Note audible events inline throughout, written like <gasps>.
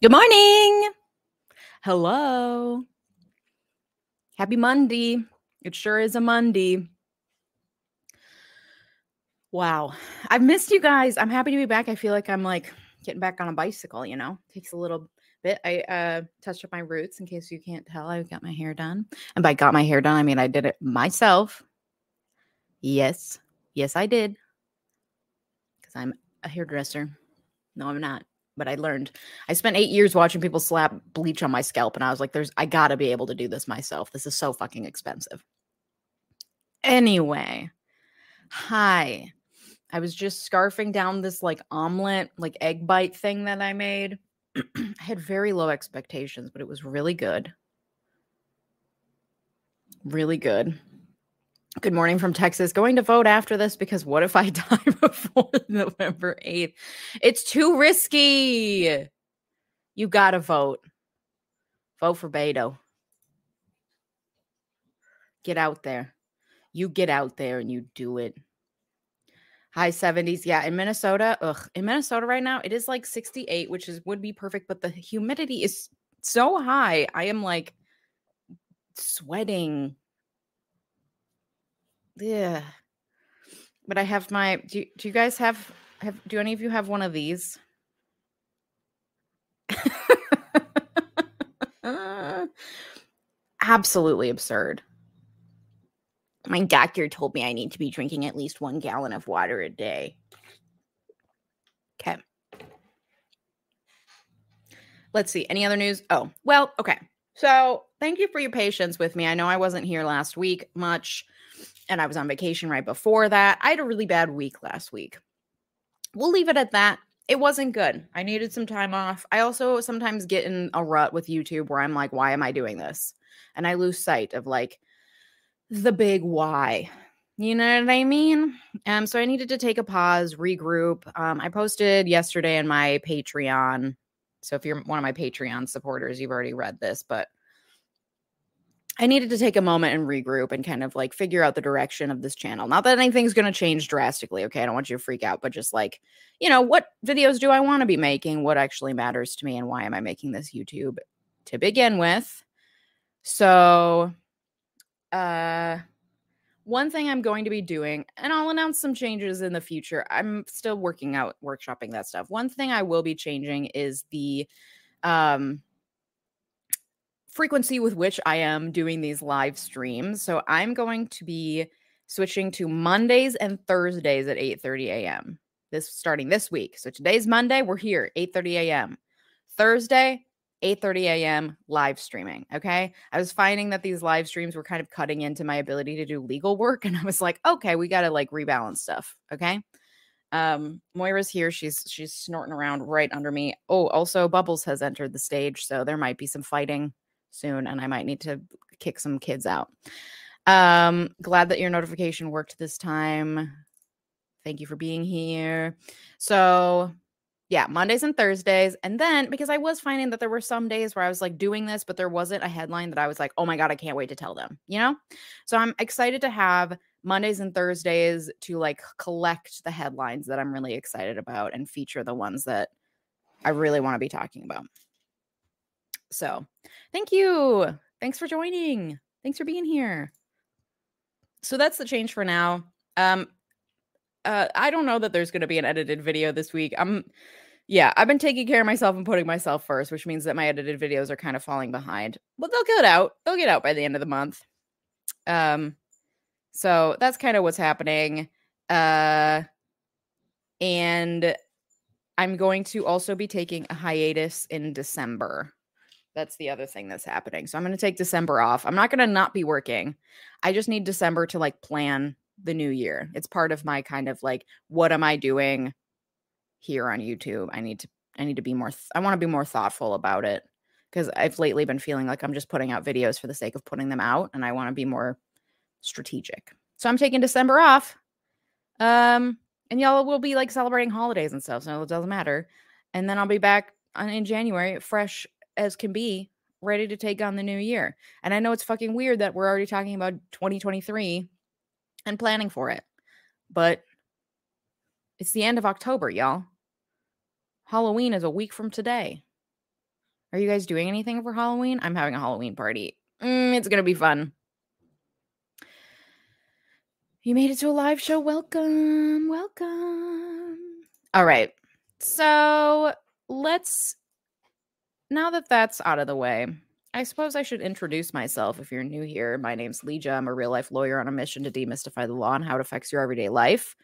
Good morning. Hello. Happy Monday. It sure is a Monday. Wow. I've missed you guys. I'm happy to be back. I feel like I'm like getting back on a bicycle, you know? Takes a little bit. I uh touched up my roots in case you can't tell. I got my hair done. And by got my hair done, I mean I did it myself. Yes. Yes, I did. Cuz I'm a hairdresser. No, I'm not but I learned. I spent eight years watching people slap bleach on my scalp, and I was like, "There's, I gotta be able to do this myself. This is so fucking expensive." Anyway, hi. I was just scarfing down this like omelet, like egg bite thing that I made. <clears throat> I had very low expectations, but it was really good. Really good. Good morning from Texas. Going to vote after this because what if I <laughs> die before November 8th? It's too risky. You got to vote. Vote for Beto. Get out there. You get out there and you do it. High 70s. Yeah, in Minnesota, ugh, in Minnesota right now, it is like 68, which is would be perfect, but the humidity is so high. I am like sweating yeah. But I have my do you, do you guys have have do any of you have one of these? <laughs> Absolutely absurd. My doctor told me I need to be drinking at least one gallon of water a day. Okay. Let's see. Any other news? Oh, well, okay. So thank you for your patience with me. I know I wasn't here last week much and I was on vacation right before that. I had a really bad week last week. We'll leave it at that. It wasn't good. I needed some time off. I also sometimes get in a rut with YouTube where I'm like, why am I doing this? And I lose sight of like the big why. You know what I mean? Um, so I needed to take a pause, regroup. Um, I posted yesterday in my Patreon. So if you're one of my Patreon supporters, you've already read this, but I needed to take a moment and regroup and kind of like figure out the direction of this channel. Not that anything's going to change drastically. Okay. I don't want you to freak out, but just like, you know, what videos do I want to be making? What actually matters to me? And why am I making this YouTube to begin with? So, uh, one thing I'm going to be doing, and I'll announce some changes in the future. I'm still working out, workshopping that stuff. One thing I will be changing is the, um, frequency with which I am doing these live streams. So I'm going to be switching to Mondays and Thursdays at 8:30 a.m. This starting this week. So today's Monday, we're here 8:30 a.m. Thursday 8:30 a.m. live streaming, okay? I was finding that these live streams were kind of cutting into my ability to do legal work <laughs> and I was like, "Okay, we got to like rebalance stuff, okay?" Um Moira's here. She's she's snorting around right under me. Oh, also Bubbles has entered the stage, so there might be some fighting soon and I might need to kick some kids out. Um, glad that your notification worked this time. Thank you for being here. So, yeah, Mondays and Thursdays. And then because I was finding that there were some days where I was like doing this, but there wasn't a headline that I was like, oh my God, I can't wait to tell them, you know? So I'm excited to have Mondays and Thursdays to like collect the headlines that I'm really excited about and feature the ones that I really want to be talking about. So, thank you. Thanks for joining. Thanks for being here. So that's the change for now. Um uh I don't know that there's going to be an edited video this week. I'm yeah, I've been taking care of myself and putting myself first, which means that my edited videos are kind of falling behind. But they'll get out. They'll get out by the end of the month. Um so that's kind of what's happening. Uh and I'm going to also be taking a hiatus in December. That's the other thing that's happening. So I'm going to take December off. I'm not going to not be working. I just need December to like plan the new year. It's part of my kind of like what am I doing here on YouTube? I need to I need to be more I want to be more thoughtful about it because I've lately been feeling like I'm just putting out videos for the sake of putting them out and I want to be more strategic. So I'm taking December off. Um and y'all will be like celebrating holidays and stuff, so it doesn't matter. And then I'll be back on, in January fresh as can be, ready to take on the new year. And I know it's fucking weird that we're already talking about 2023 and planning for it. But it's the end of October, y'all. Halloween is a week from today. Are you guys doing anything for Halloween? I'm having a Halloween party. Mm, it's going to be fun. You made it to a live show. Welcome. Welcome. All right. So let's, now that that's out of the way, I suppose I should introduce myself if you're new here. My name's Leeja. I'm a real life lawyer on a mission to demystify the law and how it affects your everyday life.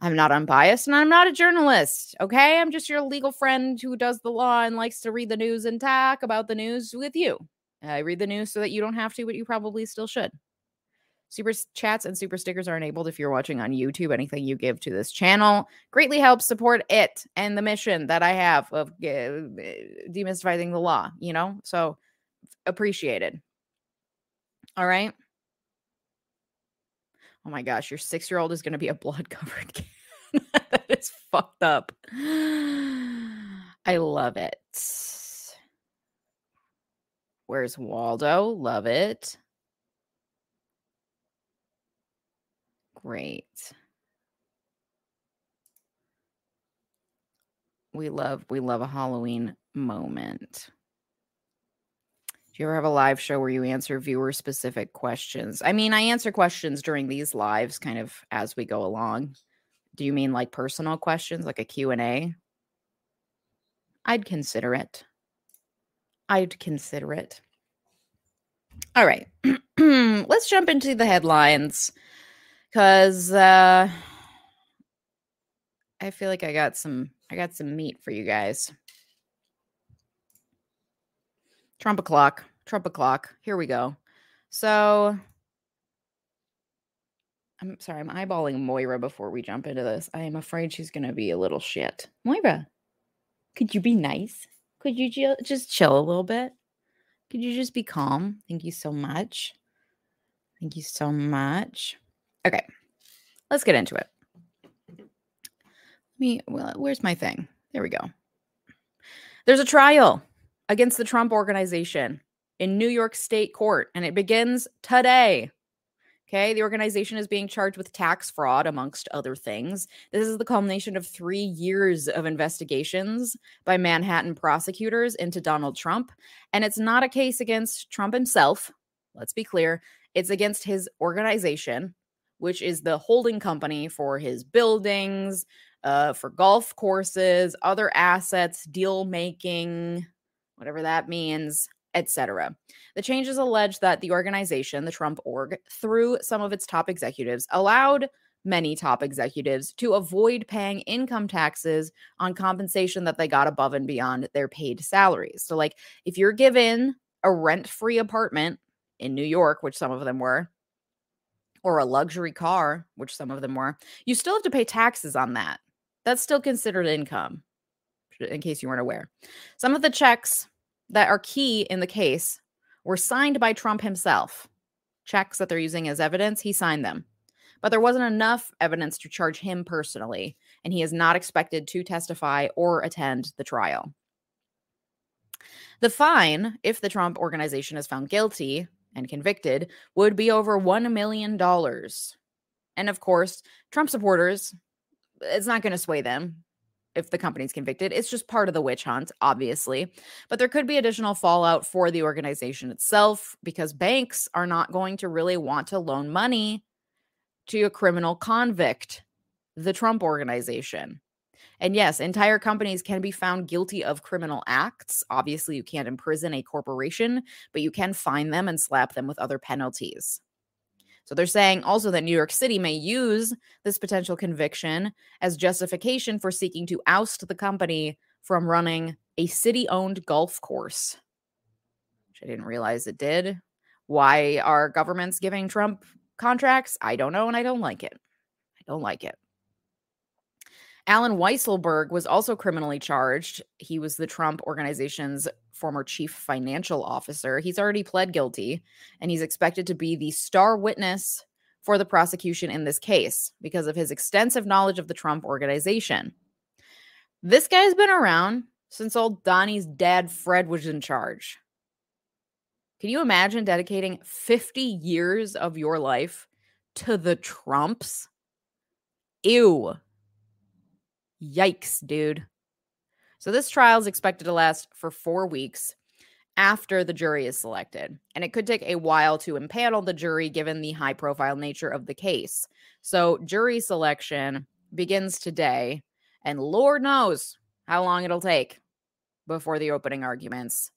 I'm not unbiased and I'm not a journalist. Okay. I'm just your legal friend who does the law and likes to read the news and talk about the news with you. I read the news so that you don't have to, but you probably still should. Super chats and super stickers are enabled if you're watching on YouTube. Anything you give to this channel greatly helps support it and the mission that I have of uh, demystifying the law, you know? So appreciated. All right. Oh my gosh, your six year old is going to be a blood <laughs> covered kid. that is fucked up. <sighs> I love it. Where's Waldo? Love it. Great. We love we love a Halloween moment. Do you ever have a live show where you answer viewer specific questions? I mean, I answer questions during these lives kind of as we go along. Do you mean like personal questions, like a Q&A? I'd consider it. I'd consider it. All right. <clears throat> Let's jump into the headlines cuz uh I feel like I got some I got some meat for you guys. Trump o'clock. Trump o'clock. Here we go. So I'm sorry, I'm eyeballing Moira before we jump into this. I am afraid she's going to be a little shit. Moira, could you be nice? Could you just chill a little bit? Could you just be calm? Thank you so much. Thank you so much. Okay, let's get into it. Let me, well, where's my thing? There we go. There's a trial against the Trump organization in New York State Court, and it begins today. Okay, the organization is being charged with tax fraud, amongst other things. This is the culmination of three years of investigations by Manhattan prosecutors into Donald Trump. And it's not a case against Trump himself. Let's be clear. It's against his organization, which is the holding company for his buildings, uh, for golf courses, other assets, deal making, whatever that means, etc. The changes allege that the organization, the Trump org, through some of its top executives, allowed many top executives to avoid paying income taxes on compensation that they got above and beyond their paid salaries. So, like, if you're given a rent free apartment in New York, which some of them were, or a luxury car, which some of them were, you still have to pay taxes on that. That's still considered income, in case you weren't aware. Some of the checks that are key in the case were signed by Trump himself. Checks that they're using as evidence, he signed them. But there wasn't enough evidence to charge him personally, and he is not expected to testify or attend the trial. The fine, if the Trump organization is found guilty and convicted, would be over $1 million. And of course, Trump supporters, it's not going to sway them if the company's convicted. It's just part of the witch hunt, obviously. But there could be additional fallout for the organization itself because banks are not going to really want to loan money to a criminal convict, the Trump organization. And yes, entire companies can be found guilty of criminal acts. Obviously, you can't imprison a corporation, but you can fine them and slap them with other penalties. So they're saying also that New York City may use this potential conviction as justification for seeking to oust the company from running a city owned golf course, which I didn't realize it did. Why are governments giving Trump contracts? I don't know, and I don't like it. I don't like it. Allen Weisselberg was also criminally charged. He was the Trump organization's former chief financial officer. He's already pled guilty and he's expected to be the star witness for the prosecution in this case because of his extensive knowledge of the Trump organization. This guy's been around since old Donnie's dad, Fred, was in charge. Can you imagine dedicating 50 years of your life to the Trumps? Ew. Yikes, dude. So this trial is expected to last for four weeks after the jury is selected. And it could take a while to impanel the jury given the high profile nature of the case. So jury selection begins today, and Lord knows how long it'll take before the opening arguments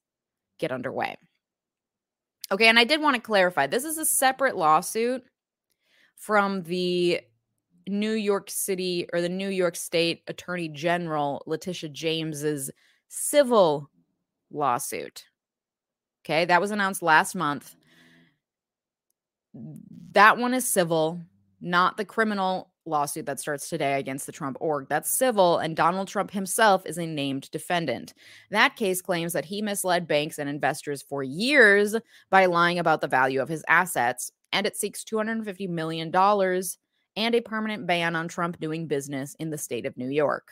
get underway. Okay, and I did want to clarify this is a separate lawsuit from the New York City or the New York State Attorney General Letitia James's civil lawsuit. Okay, that was announced last month. That one is civil, not the criminal lawsuit that starts today against the Trump org. That's civil, and Donald Trump himself is a named defendant. That case claims that he misled banks and investors for years by lying about the value of his assets, and it seeks $250 million and a permanent ban on Trump doing business in the state of New York,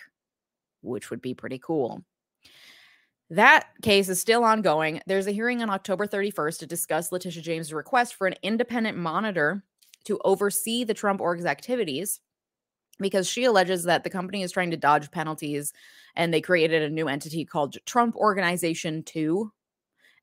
which would be pretty cool. That case is still ongoing. There's a hearing on October 31st to discuss Letitia James' request for an independent monitor to oversee the Trump org's activities because she alleges that the company is trying to dodge penalties and they created a new entity called Trump Organization 2.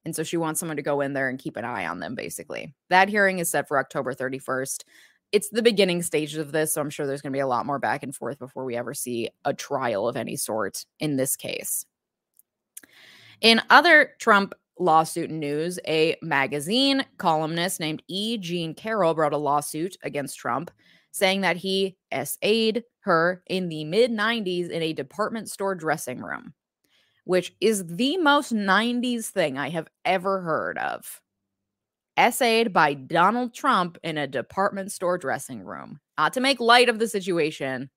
And so she wants someone to go in there and keep an eye on them, basically. That hearing is set for October 31st. It's the beginning stages of this, so I'm sure there's going to be a lot more back and forth before we ever see a trial of any sort in this case. In other Trump lawsuit news, a magazine columnist named E. Jean Carroll brought a lawsuit against Trump saying that he SA'd her in the mid 90s in a department store dressing room, which is the most 90s thing I have ever heard of. SA'd by Donald Trump in a department store dressing room. Not to make light of the situation,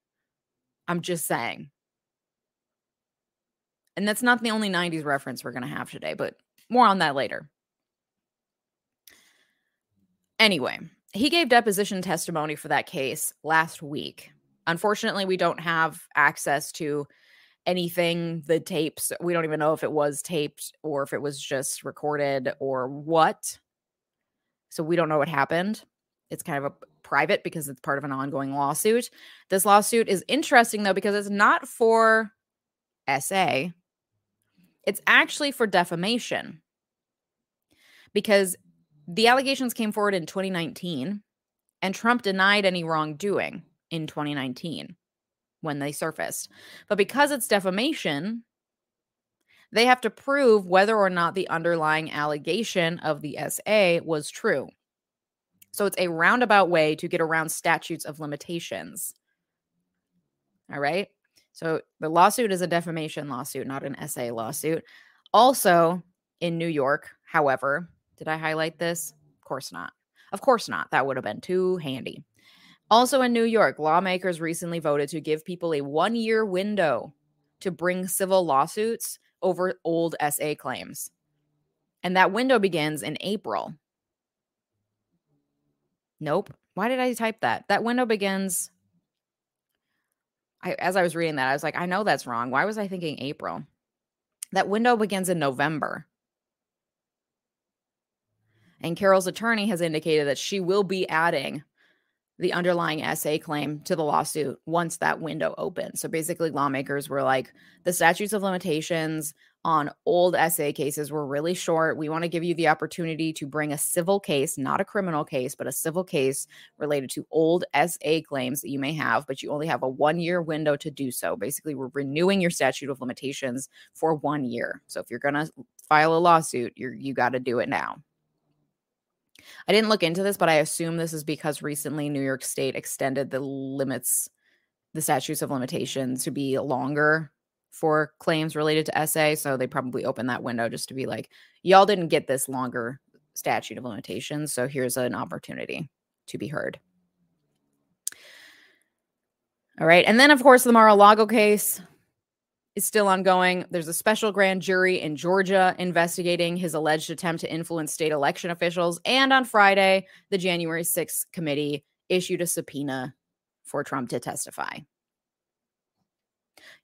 I'm just saying. And that's not the only 90s reference we're going to have today, but more on that later. Anyway, he gave deposition testimony for that case last week. Unfortunately, we don't have access to anything, the tapes. We don't even know if it was taped or if it was just recorded or what. So we don't know what happened. It's kind of a private because it's part of an ongoing lawsuit. This lawsuit is interesting though because it's not for SA. It's actually for defamation because the allegations came forward in 2019 and Trump denied any wrongdoing in 2019 when they surfaced. But because it's defamation, they have to prove whether or not the underlying allegation of the SA was true. So it's a roundabout way to get around statutes of limitations. All right. So the lawsuit is a defamation lawsuit, not an SA lawsuit. Also in New York, however, did I highlight this? Of course not. Of course not. That would have been too handy. Also in New York, lawmakers recently voted to give people a one year window to bring civil lawsuits over old SA claims. And that window begins in April. Nope. Why did I type that? That window begins I, as I was reading that, I was like, I know that's wrong. Why was I thinking April? That window begins in November. And Carroll's attorney has indicated that she will be adding the underlying SA claim to the lawsuit once that window opens. So basically, lawmakers were like, the statutes of limitations on old SA cases were really short. We want to give you the opportunity to bring a civil case, not a criminal case, but a civil case related to old SA claims that you may have, but you only have a one year window to do so. Basically, we're renewing your statute of limitations for one year. So if you're going to file a lawsuit, you're, you got to do it now. I didn't look into this, but I assume this is because recently New York State extended the limits, the statutes of limitations to be longer for claims related to SA. So they probably opened that window just to be like, y'all didn't get this longer statute of limitations. So here's an opportunity to be heard. All right. And then, of course, the Mar a Lago case is still ongoing. There's a special grand jury in Georgia investigating his alleged attempt to influence state election officials. And on Friday, the January 6th committee issued a subpoena for Trump to testify.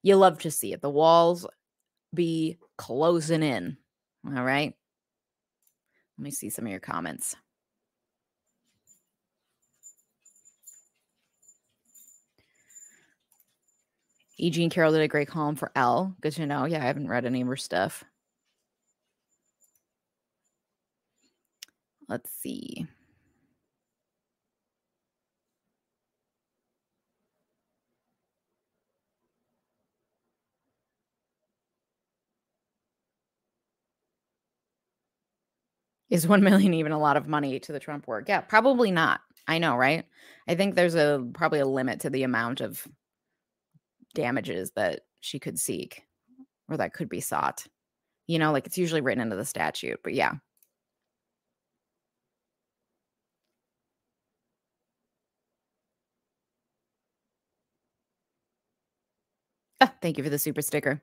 You love to see it. The walls be closing in. All right. Let me see some of your comments. E. Jean Carroll did a great column for Elle. Good to know. Yeah, I haven't read any of her stuff. Let's see. Is 1 million even a lot of money to the Trump org? Yeah, probably not. I know, right? I think there's a probably a limit to the amount of damages that she could seek or that could be sought. You know, like it's usually written into the statute, but yeah. Oh, thank you for the super sticker.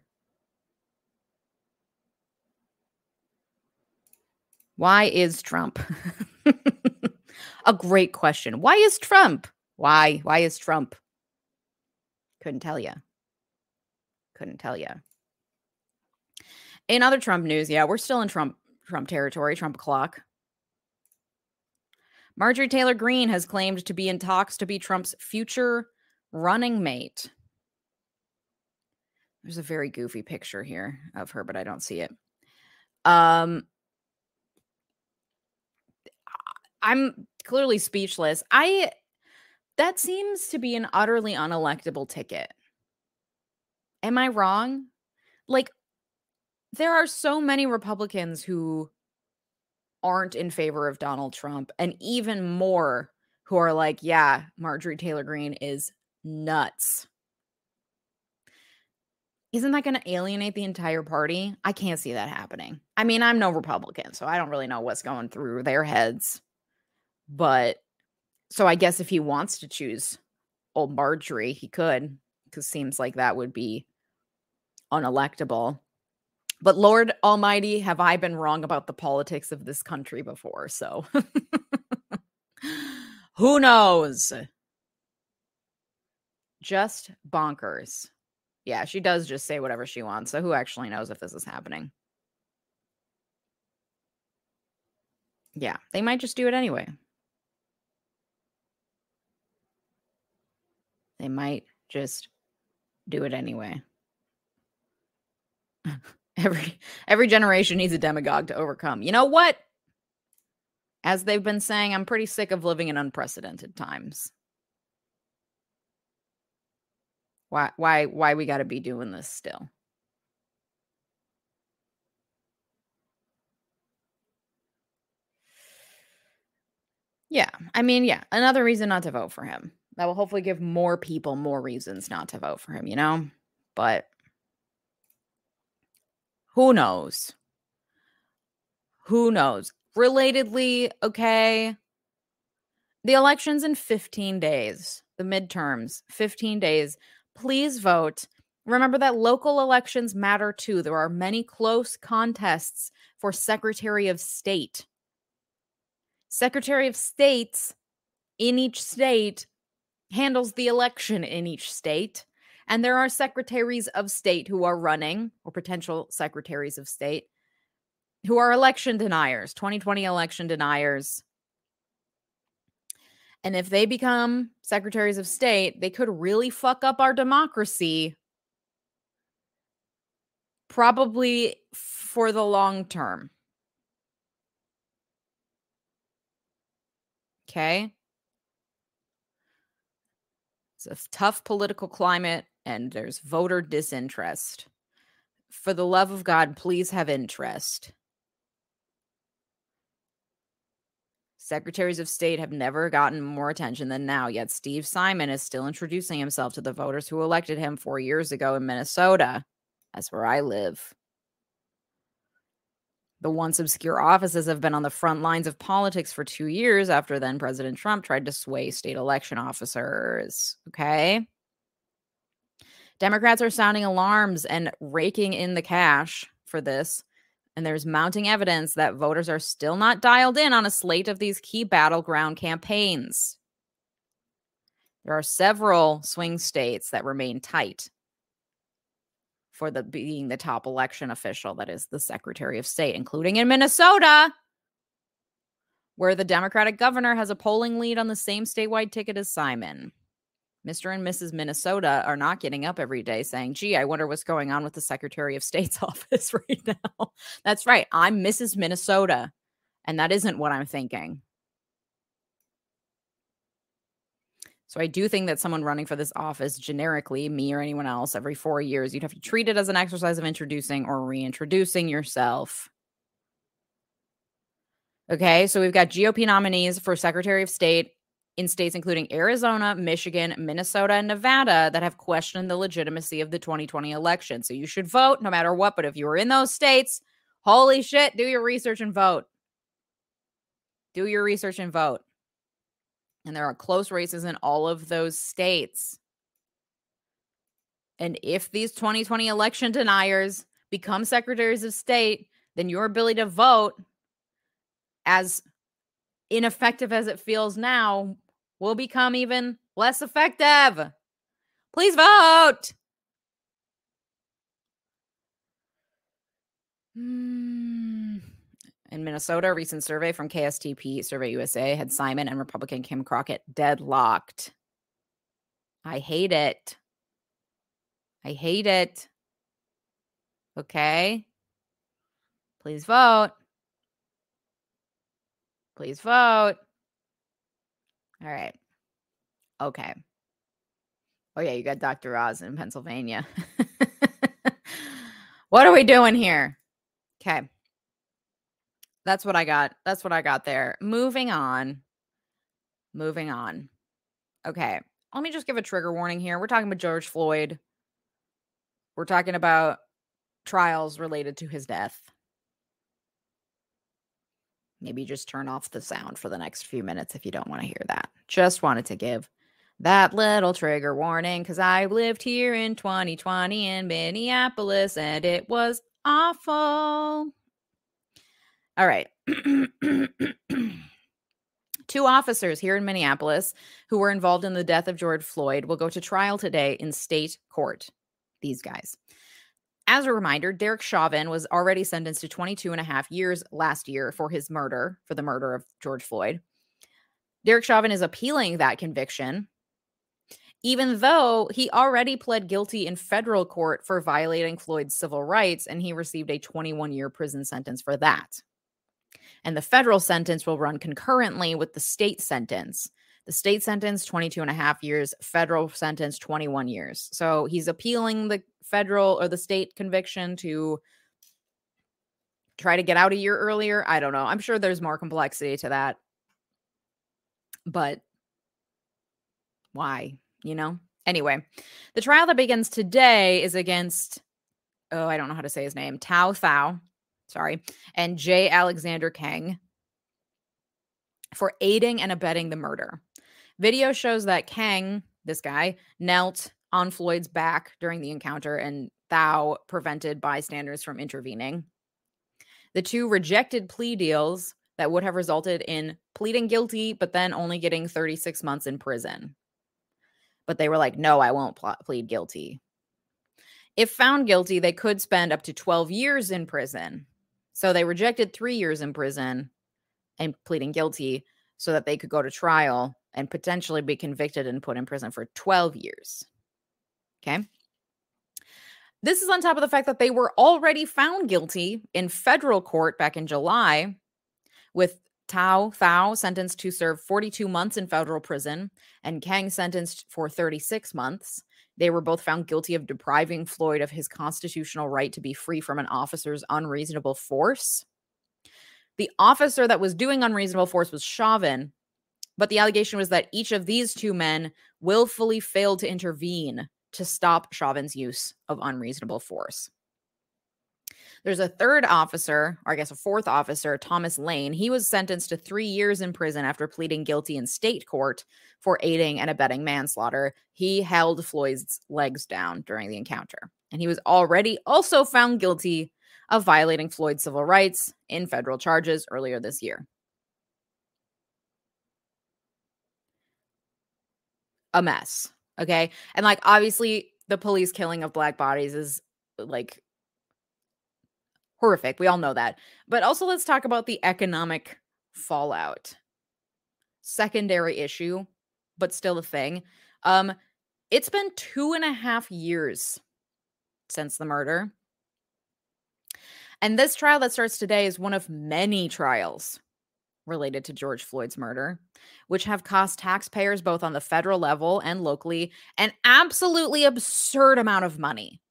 Why is Trump? <laughs> a great question. Why is Trump? Why? Why is Trump? Couldn't tell you. Couldn't tell you. In other Trump news, yeah, we're still in Trump Trump territory, Trump clock. Marjorie Taylor Greene has claimed to be in talks to be Trump's future running mate. There's a very goofy picture here of her, but I don't see it. Um I'm clearly speechless. I that seems to be an utterly unelectable ticket. Am I wrong? Like there are so many Republicans who aren't in favor of Donald Trump and even more who are like, yeah, Marjorie Taylor Greene is nuts. Isn't that going to alienate the entire party? I can't see that happening. I mean, I'm no Republican, so I don't really know what's going through their heads. But so I guess if he wants to choose old Marjorie, he could, because seems like that would be unelectable. But Lord Almighty, have I been wrong about the politics of this country before? So <laughs> who knows? Just bonkers. Yeah, she does just say whatever she wants. So who actually knows if this is happening? Yeah, they might just do it anyway. They might just do it anyway. <laughs> every every generation needs a demagogue to overcome. You know what? As they've been saying, I'm pretty sick of living in unprecedented times. Why why why we got to be doing this still? Yeah, I mean, yeah, another reason not to vote for him that will hopefully give more people more reasons not to vote for him, you know? But who knows? Who knows? Relatedly, okay. The election's in 15 days, the midterms, 15 days. Please vote. Remember that local elections matter too. There are many close contests for Secretary of State. Secretary of States in each state handles the election in each state. And there are secretaries of state who are running, or potential secretaries of state, who are election deniers, 2020 election deniers. And if they become secretaries of state, they could really fuck up our democracy, probably for the long term. Okay. It's a tough political climate and there's voter disinterest. For the love of God, please have interest. Secretaries of state have never gotten more attention than now, yet Steve Simon is still introducing himself to the voters who elected him four years ago in Minnesota. That's where I live. The once obscure offices have been on the front lines of politics for two years after then President Trump tried to sway state election officers. Okay. Democrats are sounding alarms and raking in the cash for this. And there's mounting evidence that voters are still not dialed in on a slate of these key battleground campaigns. There are several swing states that remain tight for the being the top election official that is the Secretary of State, including in Minnesota, where the Democratic governor has a polling lead on the same statewide ticket as Simon. Mr. and Mrs. Minnesota are not getting up every day saying, gee, I wonder what's going on with the Secretary of State's <laughs> office right now. That's right. I'm Mrs. Minnesota. And that isn't what I'm thinking. So I do think that someone running for this office, generically, me or anyone else, every four years, you'd have to treat it as an exercise of introducing or reintroducing yourself. Okay, so we've got GOP nominees for Secretary of State in states including Arizona, Michigan, Minnesota, and Nevada that have questioned the legitimacy of the 2020 election. So you should vote no matter what. But if you were in those states, holy shit, do your research and vote. Do your research and vote. And there are close races in all of those states. And if these 2020 election deniers become secretaries of state, then your ability to vote, as ineffective as it feels now, will become even less effective. Please vote. Hmm. In Minnesota, a recent survey from KSTP Survey USA had Simon and Republican Kim Crockett deadlocked. I hate it. I hate it. Okay. Please vote. Please vote. All right. Okay. Oh, yeah, you got Dr. Oz in Pennsylvania. <laughs> what are we doing here? Okay. That's what I got. That's what I got there. Moving on. Moving on. Okay. Let me just give a trigger warning here. We're talking about George Floyd. We're talking about trials related to his death maybe just turn off the sound for the next few minutes if you don't want to hear that. Just wanted to give that little trigger warning because I lived here in 2020 in Minneapolis and it was awful. All right. <clears throat> Two officers here in Minneapolis who were involved in the death of George Floyd will go to trial today in state court. These guys. As a reminder, Derek Chauvin was already sentenced to 22 and a half years last year for his murder, for the murder of George Floyd. Derek Chauvin is appealing that conviction, even though he already pled guilty in federal court for violating Floyd's civil rights, and he received a 21 year prison sentence for that. And the federal sentence will run concurrently with the state sentence. The state sentence, 22 and a half years, federal sentence, 21 years. So he's appealing the federal or the state conviction to try to get out a year earlier. I don't know. I'm sure there's more complexity to that. But why? You know? Anyway, the trial that begins today is against, oh, I don't know how to say his name, Tao Thao, sorry, and J. Alexander Kueng for aiding and abetting the murder. Video shows that Kueng, this guy, knelt on Floyd's back during the encounter, and Thao prevented bystanders from intervening. The two rejected plea deals that would have resulted in pleading guilty, but then only getting 36 months in prison. But they were like, no, I won't pl- plead guilty. If found guilty, they could spend up to 12 years in prison. So they rejected three years in prison and pleading guilty so that they could go to trial and potentially be convicted and put in prison for 12 years. Okay. This is on top of the fact that they were already found guilty in federal court back in July, with Tao Thao sentenced to serve 42 months in federal prison and Kueng sentenced for 36 months. They were both found guilty of depriving Floyd of his constitutional right to be free from an officer's unreasonable force. The officer that was doing unreasonable force was Chauvin, but the allegation was that each of these two men willfully failed to intervene to stop Chauvin's use of unreasonable force. There's a third officer, or I guess a fourth officer, Thomas Lane. He was sentenced to three years in prison after pleading guilty in state court for aiding and abetting manslaughter. He held Floyd's legs down during the encounter. And he was already also found guilty of violating Floyd's civil rights in federal charges earlier this year. A mess. Okay. And like obviously the police killing of black bodies is like horrific. We all know that. But also let's talk about the economic fallout. Secondary issue, but still a thing. Um It's been two and a half years since the murder. And this trial that starts today is one of many trials related to George Floyd's murder, which have cost taxpayers both on the federal level and locally an absolutely absurd amount of money.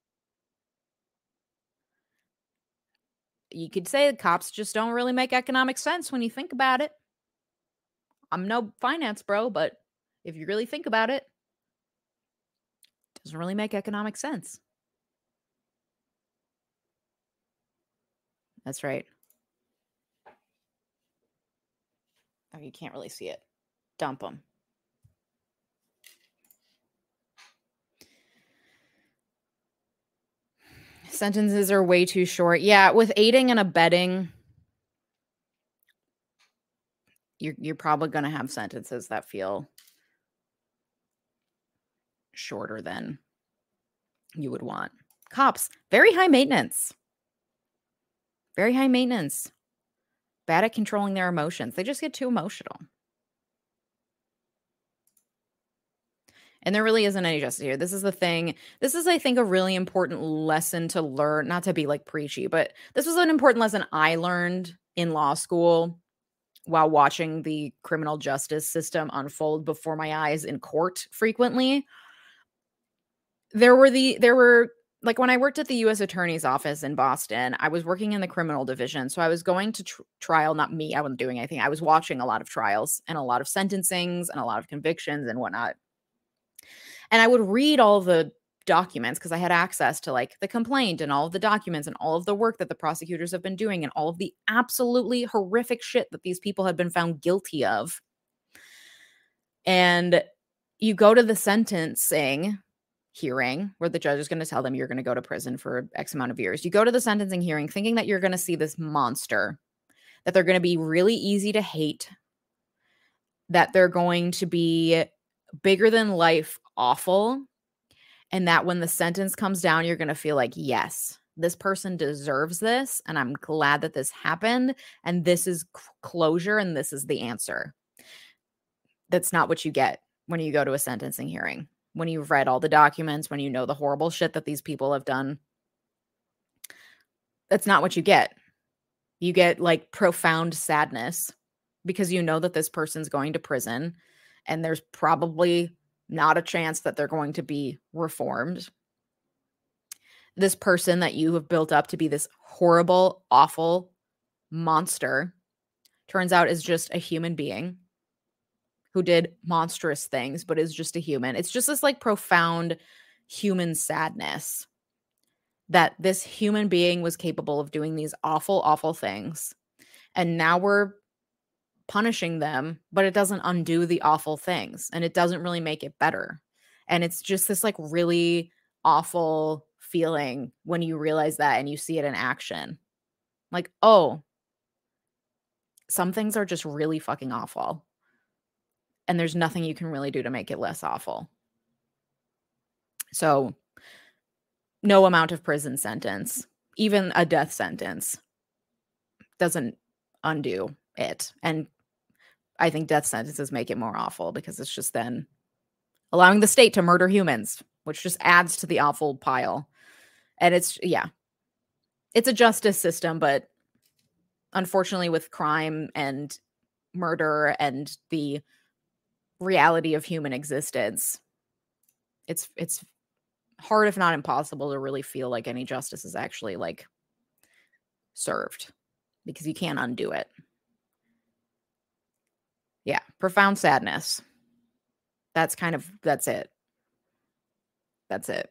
You could say the cops just don't really make economic sense when you think about it. I'm no finance bro, but if you really think about it, it doesn't really make economic sense. That's right. Oh, you can't really see it. Dump them. Sentences are way too short. Yeah, with aiding and abetting, you're you're probably going to have sentences that feel shorter than you would want. Cops, very high maintenance. Very high maintenance bad at controlling their emotions. They just get too emotional. And there really isn't any justice here. This is the thing. This is, I think, a really important lesson to learn, not to be like preachy, but this was an important lesson I learned in law school while watching the criminal justice system unfold before my eyes in court frequently. There were the there were like when I worked at the U.S. Attorney's Office in Boston, I was working in the criminal division. So I was going to tr- trial, not me, I wasn't doing anything. I was watching a lot of trials and a lot of sentencings and a lot of convictions and whatnot. And I would read all the documents because I had access to like the complaint and all of the documents and all of the work that the prosecutors have been doing and all of the absolutely horrific shit that these people had been found guilty of. And you go to the sentencing hearing where the judge is going to tell them you're going to go to prison for X amount of years. You go to the sentencing hearing thinking that you're going to see this monster, that they're going to be really easy to hate, that they're going to be bigger than life awful, and that when the sentence comes down, you're going to feel like, yes, this person deserves this. And I'm glad that this happened. And this is closure, and this is the answer. That's not what you get when you go to a sentencing hearing when you've read all the documents, when you know the horrible shit that these people have done. That's not what you get. You get like profound sadness because you know that this person's going to prison and there's probably not a chance that they're going to be reformed. This person that you have built up to be this horrible, awful monster turns out is just a human being who did monstrous things, but is just a human. It's just this like profound human sadness that this human being was capable of doing these awful, awful things. And now we're punishing them, but it doesn't undo the awful things and it doesn't really make it better. And it's just this like really awful feeling when you realize that and you see it in action. Like, oh, some things are just really fucking awful and there's nothing you can really do to make it less awful. So, no amount of prison sentence, even a death sentence, doesn't undo it. And I think death sentences make it more awful because it's just then allowing the state to murder humans, which just adds to the awful pile. And it's, yeah, it's a justice system, but unfortunately, with crime and murder and the reality of human existence it's it's hard if not impossible to really feel like any justice is actually like served because you can't undo it yeah profound sadness. That's kind of that's it. That's it.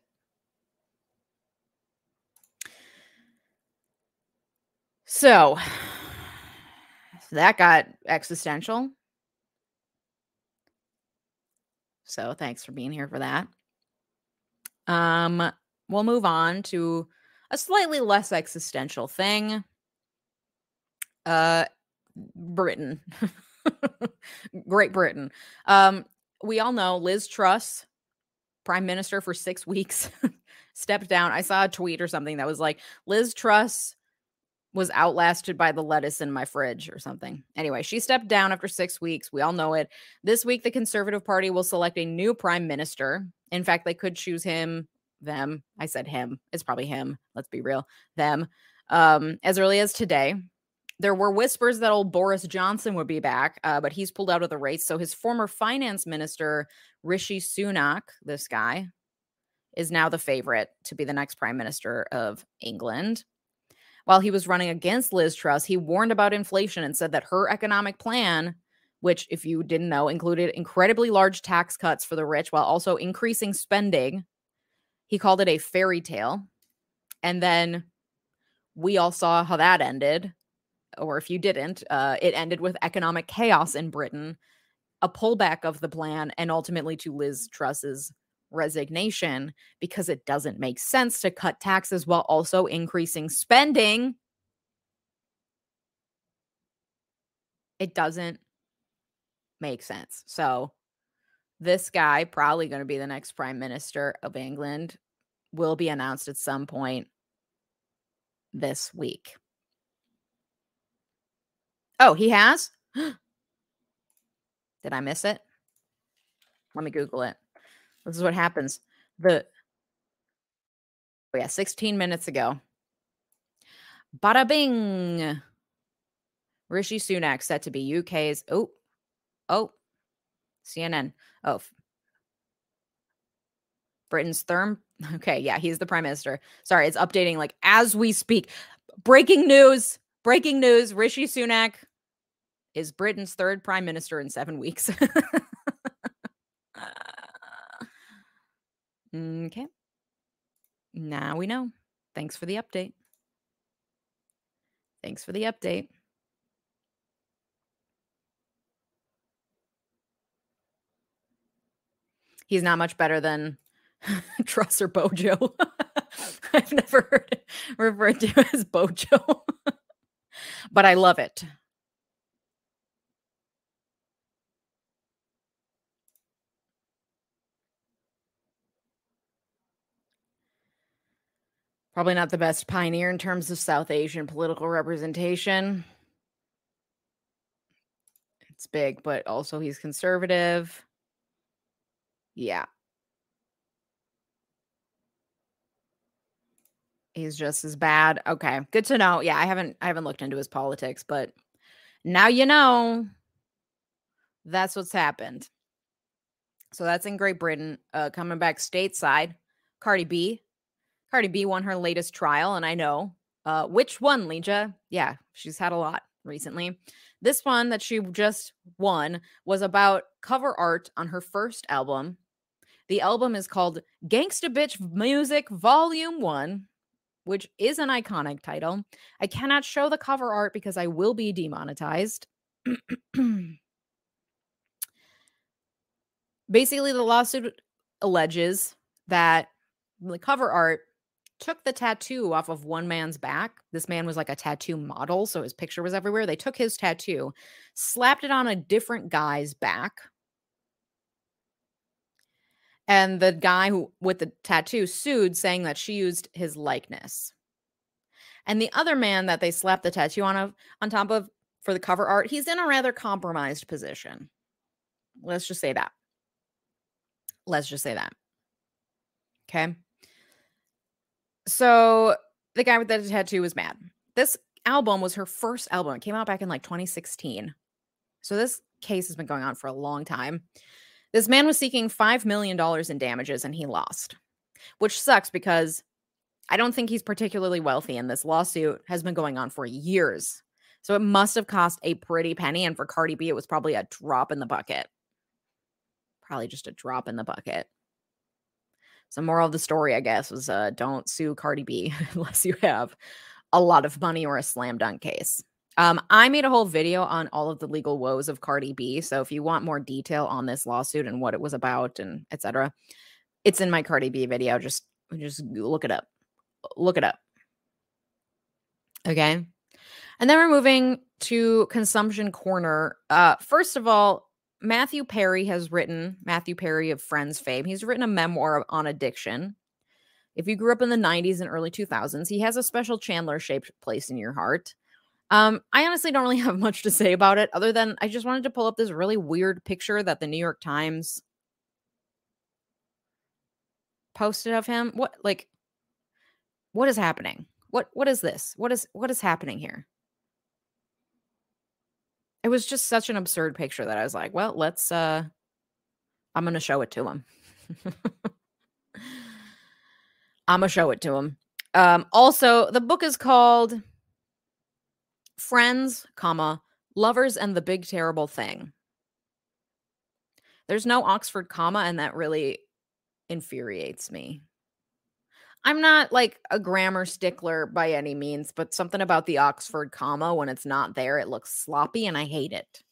So <sighs> that got existential. So thanks for being here for that. Um, we'll move on to a slightly less existential thing. Uh, Britain, <laughs> <laughs> Great Britain. Um, we all know Liz Truss, prime minister for six <laughs> weeks, stepped down. I saw a tweet or something that was like Liz Truss was outlasted by the lettuce in my fridge or something. Anyway, she stepped down after six weeks. We all know it. This week, the Conservative Party will select a new prime minister. In fact, they could choose him, them. I said him. It's probably him. Let's be real. Them. Um, as early as today. There were whispers that old Boris Johnson would be back, uh, but he's pulled out of the race. So his former finance minister, Rishi Sunak, this guy, is now the favorite to be the next prime minister of England. While he was running against Liz Truss, he warned about inflation and said that her economic plan, which, if you didn't know, included incredibly large tax cuts for the rich while also increasing spending, he called it a fairy tale. And then we all saw how that ended. Or if you didn't, uh, it ended with economic chaos in Britain, a pullback of the plan, and ultimately to Liz Truss's resignation because it doesn't make sense to cut taxes while also increasing spending. It doesn't make sense. So, this guy, probably going to be the next prime minister of England, will be announced at some point this week. Oh, he has? <gasps> Did I miss it? Let me Google it. This is what happens. The oh yeah, 16 minutes ago. Bada bing. Rishi Sunak set to be UK's oh oh CNN. Oh Britain's third <laughs> okay, yeah, he's the prime minister. Sorry, it's updating like as we speak. Breaking news. Breaking news. Rishi Sunak is Britain's third prime minister in 7 weeks. <laughs> Okay. Now we know. Thanks for the update. Thanks for the update. He's not much better than <laughs> Truss or Bojo. <laughs> I've never heard referred to as Bojo, but I love it. Probably not the best pioneer in terms of South Asian political representation. It's big, but also he's conservative. Yeah. He's just as bad. Okay. Good to know. Yeah, I haven't I haven't looked into his politics, but now you know that's what's happened. So that's in Great Britain. Uh coming back stateside. Cardi B Cardi B won her latest trial, and I know uh, which one, Leeja. Yeah, she's had a lot recently. This one that she just won was about cover art on her first album. The album is called Gangsta Bitch Music Volume 1, which is an iconic title. I cannot show the cover art because I will be demonetized. Basically, the lawsuit alleges that the cover art took the tattoo off of one man's back. This man was like a tattoo model, so his picture was everywhere. They took his tattoo, slapped it on a different guy's back. And the guy who with the tattoo sued saying that she used his likeness. And the other man that they slapped the tattoo on of on top of for the cover art, he's in a rather compromised position. Let's just say that. Let's just say that. Okay. So the guy with the tattoo was mad. This album was her first album. It came out back in like 2016. So this case has been going on for a long time. This man was seeking $5 million in damages and he lost, which sucks because I don't think he's particularly wealthy. And this lawsuit has been going on for years. So it must have cost a pretty penny. And for Cardi B, it was probably a drop in the bucket. Probably just a drop in the bucket. So, moral of the story, I guess, was uh, don't sue Cardi B <laughs> unless you have a lot of money or a slam dunk case. Um, I made a whole video on all of the legal woes of Cardi B. So if you want more detail on this lawsuit and what it was about and etc., it's in my Cardi B video. Just just look it up. Look it up. Okay. And then we're moving to consumption corner. Uh, first of all, Matthew Perry has written, Matthew Perry of Friends fame, he's written a memoir on addiction. If you grew up in the 90s and early 2000s, he has a special Chandler shaped place in your heart. Um, I honestly don't really <laughs> have much to say about it other than I just wanted to pull up this really weird picture that the New York Times posted of him. What like what is happening? What what is this? What is what is happening here? It was just such an absurd picture that I was like, well, let's uh I'm to show it to him. I'm to show it to him. Um also, the book is called Friends, comma, Lovers and the Big Terrible Thing. There's no Oxford comma and that really infuriates me. I'm not like a grammar stickler by any means, but something about the Oxford comma when it's not there, it looks sloppy and I hate it.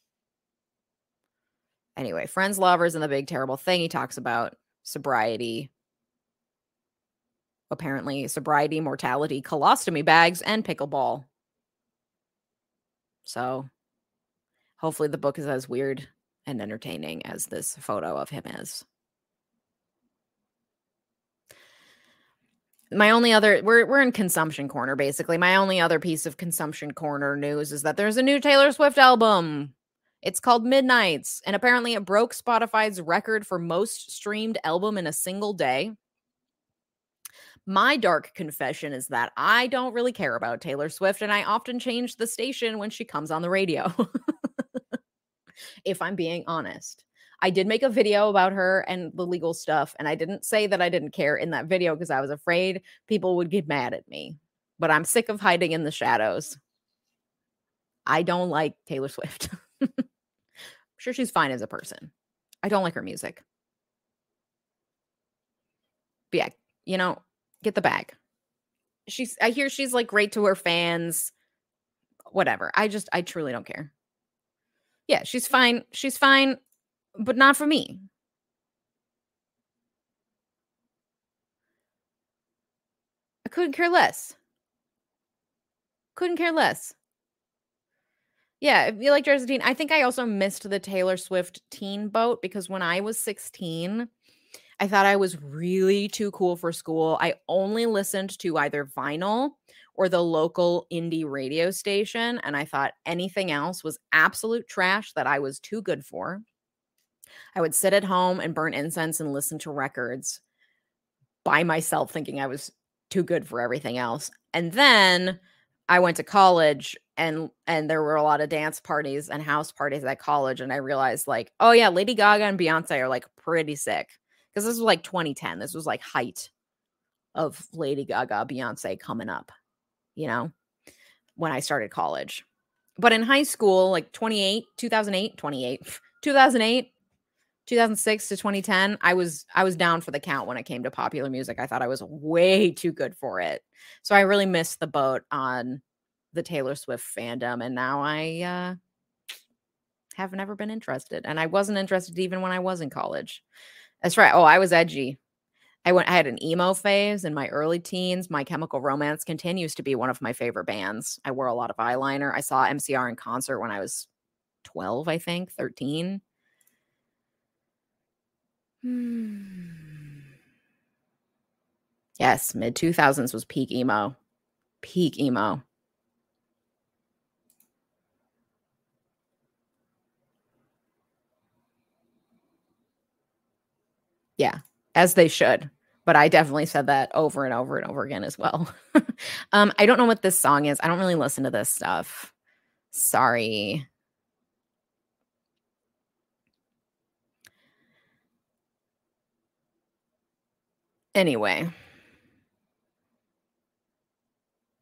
Anyway, friends, lovers, and the big terrible thing he talks about sobriety, apparently sobriety, mortality, colostomy bags, and pickleball. So hopefully the book is as weird and entertaining as this photo of him is. My only other we're we're in consumption corner basically. My only other piece of consumption corner news is that there's a new Taylor Swift album. It's called Midnights and apparently it broke Spotify's record for most streamed album in a single day. My dark confession is that I don't really care about Taylor Swift and I often change the station when she comes on the radio. <laughs> if I'm being honest. I did make a video about her and the legal stuff, and I didn't say that I didn't care in that video because I was afraid people would get mad at me. But I'm sick of hiding in the shadows. I don't like Taylor <laughs> Swift. I'm sure she's fine as a person. I don't like her music. But yeah, you know, get the bag. She's I hear she's like great to her fans. Whatever. I just I truly don't care. Yeah, she's fine. She's fine but not for me. I couldn't care less. Couldn't care less. Yeah, if you like Teen, I think I also missed the Taylor Swift teen boat because when I was 16, I thought I was really too cool for school. I only listened to either vinyl or the local indie radio station. And I thought anything else was absolute trash that I was too good for. I would sit at home and burn incense and listen to records by myself, thinking I was too good for everything else. And then I went to college and and there were a lot of dance parties and house parties at college and I realized like, oh yeah, Lady Gaga and Beyonce are like pretty sick. Cuz this was like 2010. This was like height of Lady Gaga, Beyonce coming up, you know, when I started college. But in high school, like 28, 2008, 28, <laughs> 2008, 2006 to 2010 i was i was down for the count when it came to popular music. I thought i was way too good for it. So i really missed the boat on the taylor swift fandom and now i uh have never been interested. And i wasn't interested even when i was in college. That's right. Oh i was edgy. I went i had an emo phase in my early teens. My chemical romance continues to be one of my favorite bands. I wore a lot of eyeliner. I saw mcr in concert when i was 12 i think 13 Hmm. Yes, mid 2000s was peak emo. Peak emo. Yeah, as they should. But I definitely said that over and over and over again as well. <laughs> um, I don't know what this song is. I don't really listen to this stuff. Sorry. Anyway,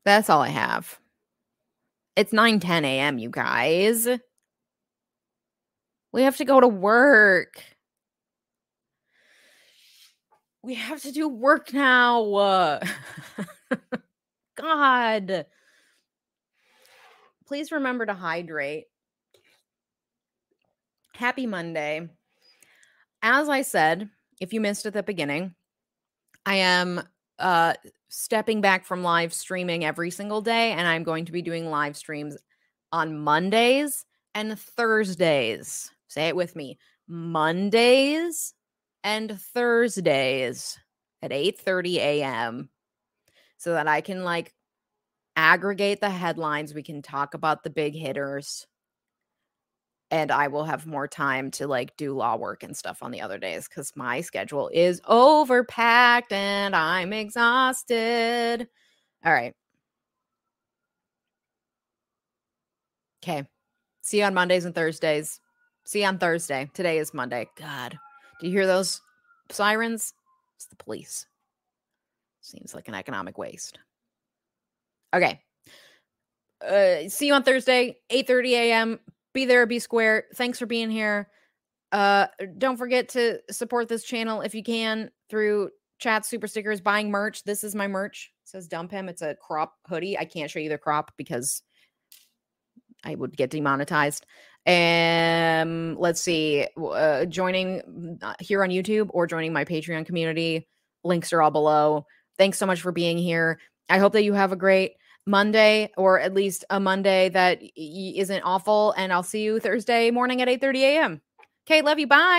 that's all I have. It's 9 10 a.m., you guys. We have to go to work. We have to do work now. <laughs> God. Please remember to hydrate. Happy Monday. As I said, if you missed at the beginning, I am uh stepping back from live streaming every single day and I'm going to be doing live streams on Mondays and Thursdays. Say it with me. Mondays and Thursdays at 8:30 a.m. so that I can like aggregate the headlines, we can talk about the big hitters and I will have more time to like do law work and stuff on the other days because my schedule is overpacked and I'm exhausted. All right. Okay. See you on Mondays and Thursdays. See you on Thursday. Today is Monday. God, do you hear those sirens? It's the police. Seems like an economic waste. Okay. Uh, see you on Thursday, 8 30 a.m be there be square thanks for being here. Uh don't forget to support this channel if you can through chat super stickers buying merch. This is my merch. It says dump him. It's a crop hoodie. I can't show you the crop because i would get demonetized. And um, let's see uh, joining uh, here on youtube or joining my patreon community. Links are all below. Thanks so much for being here. I hope that you have a great Monday or at least a Monday that isn't awful. And I'll see you Thursday morning at 8 30 a.m. Okay, love you. Bye.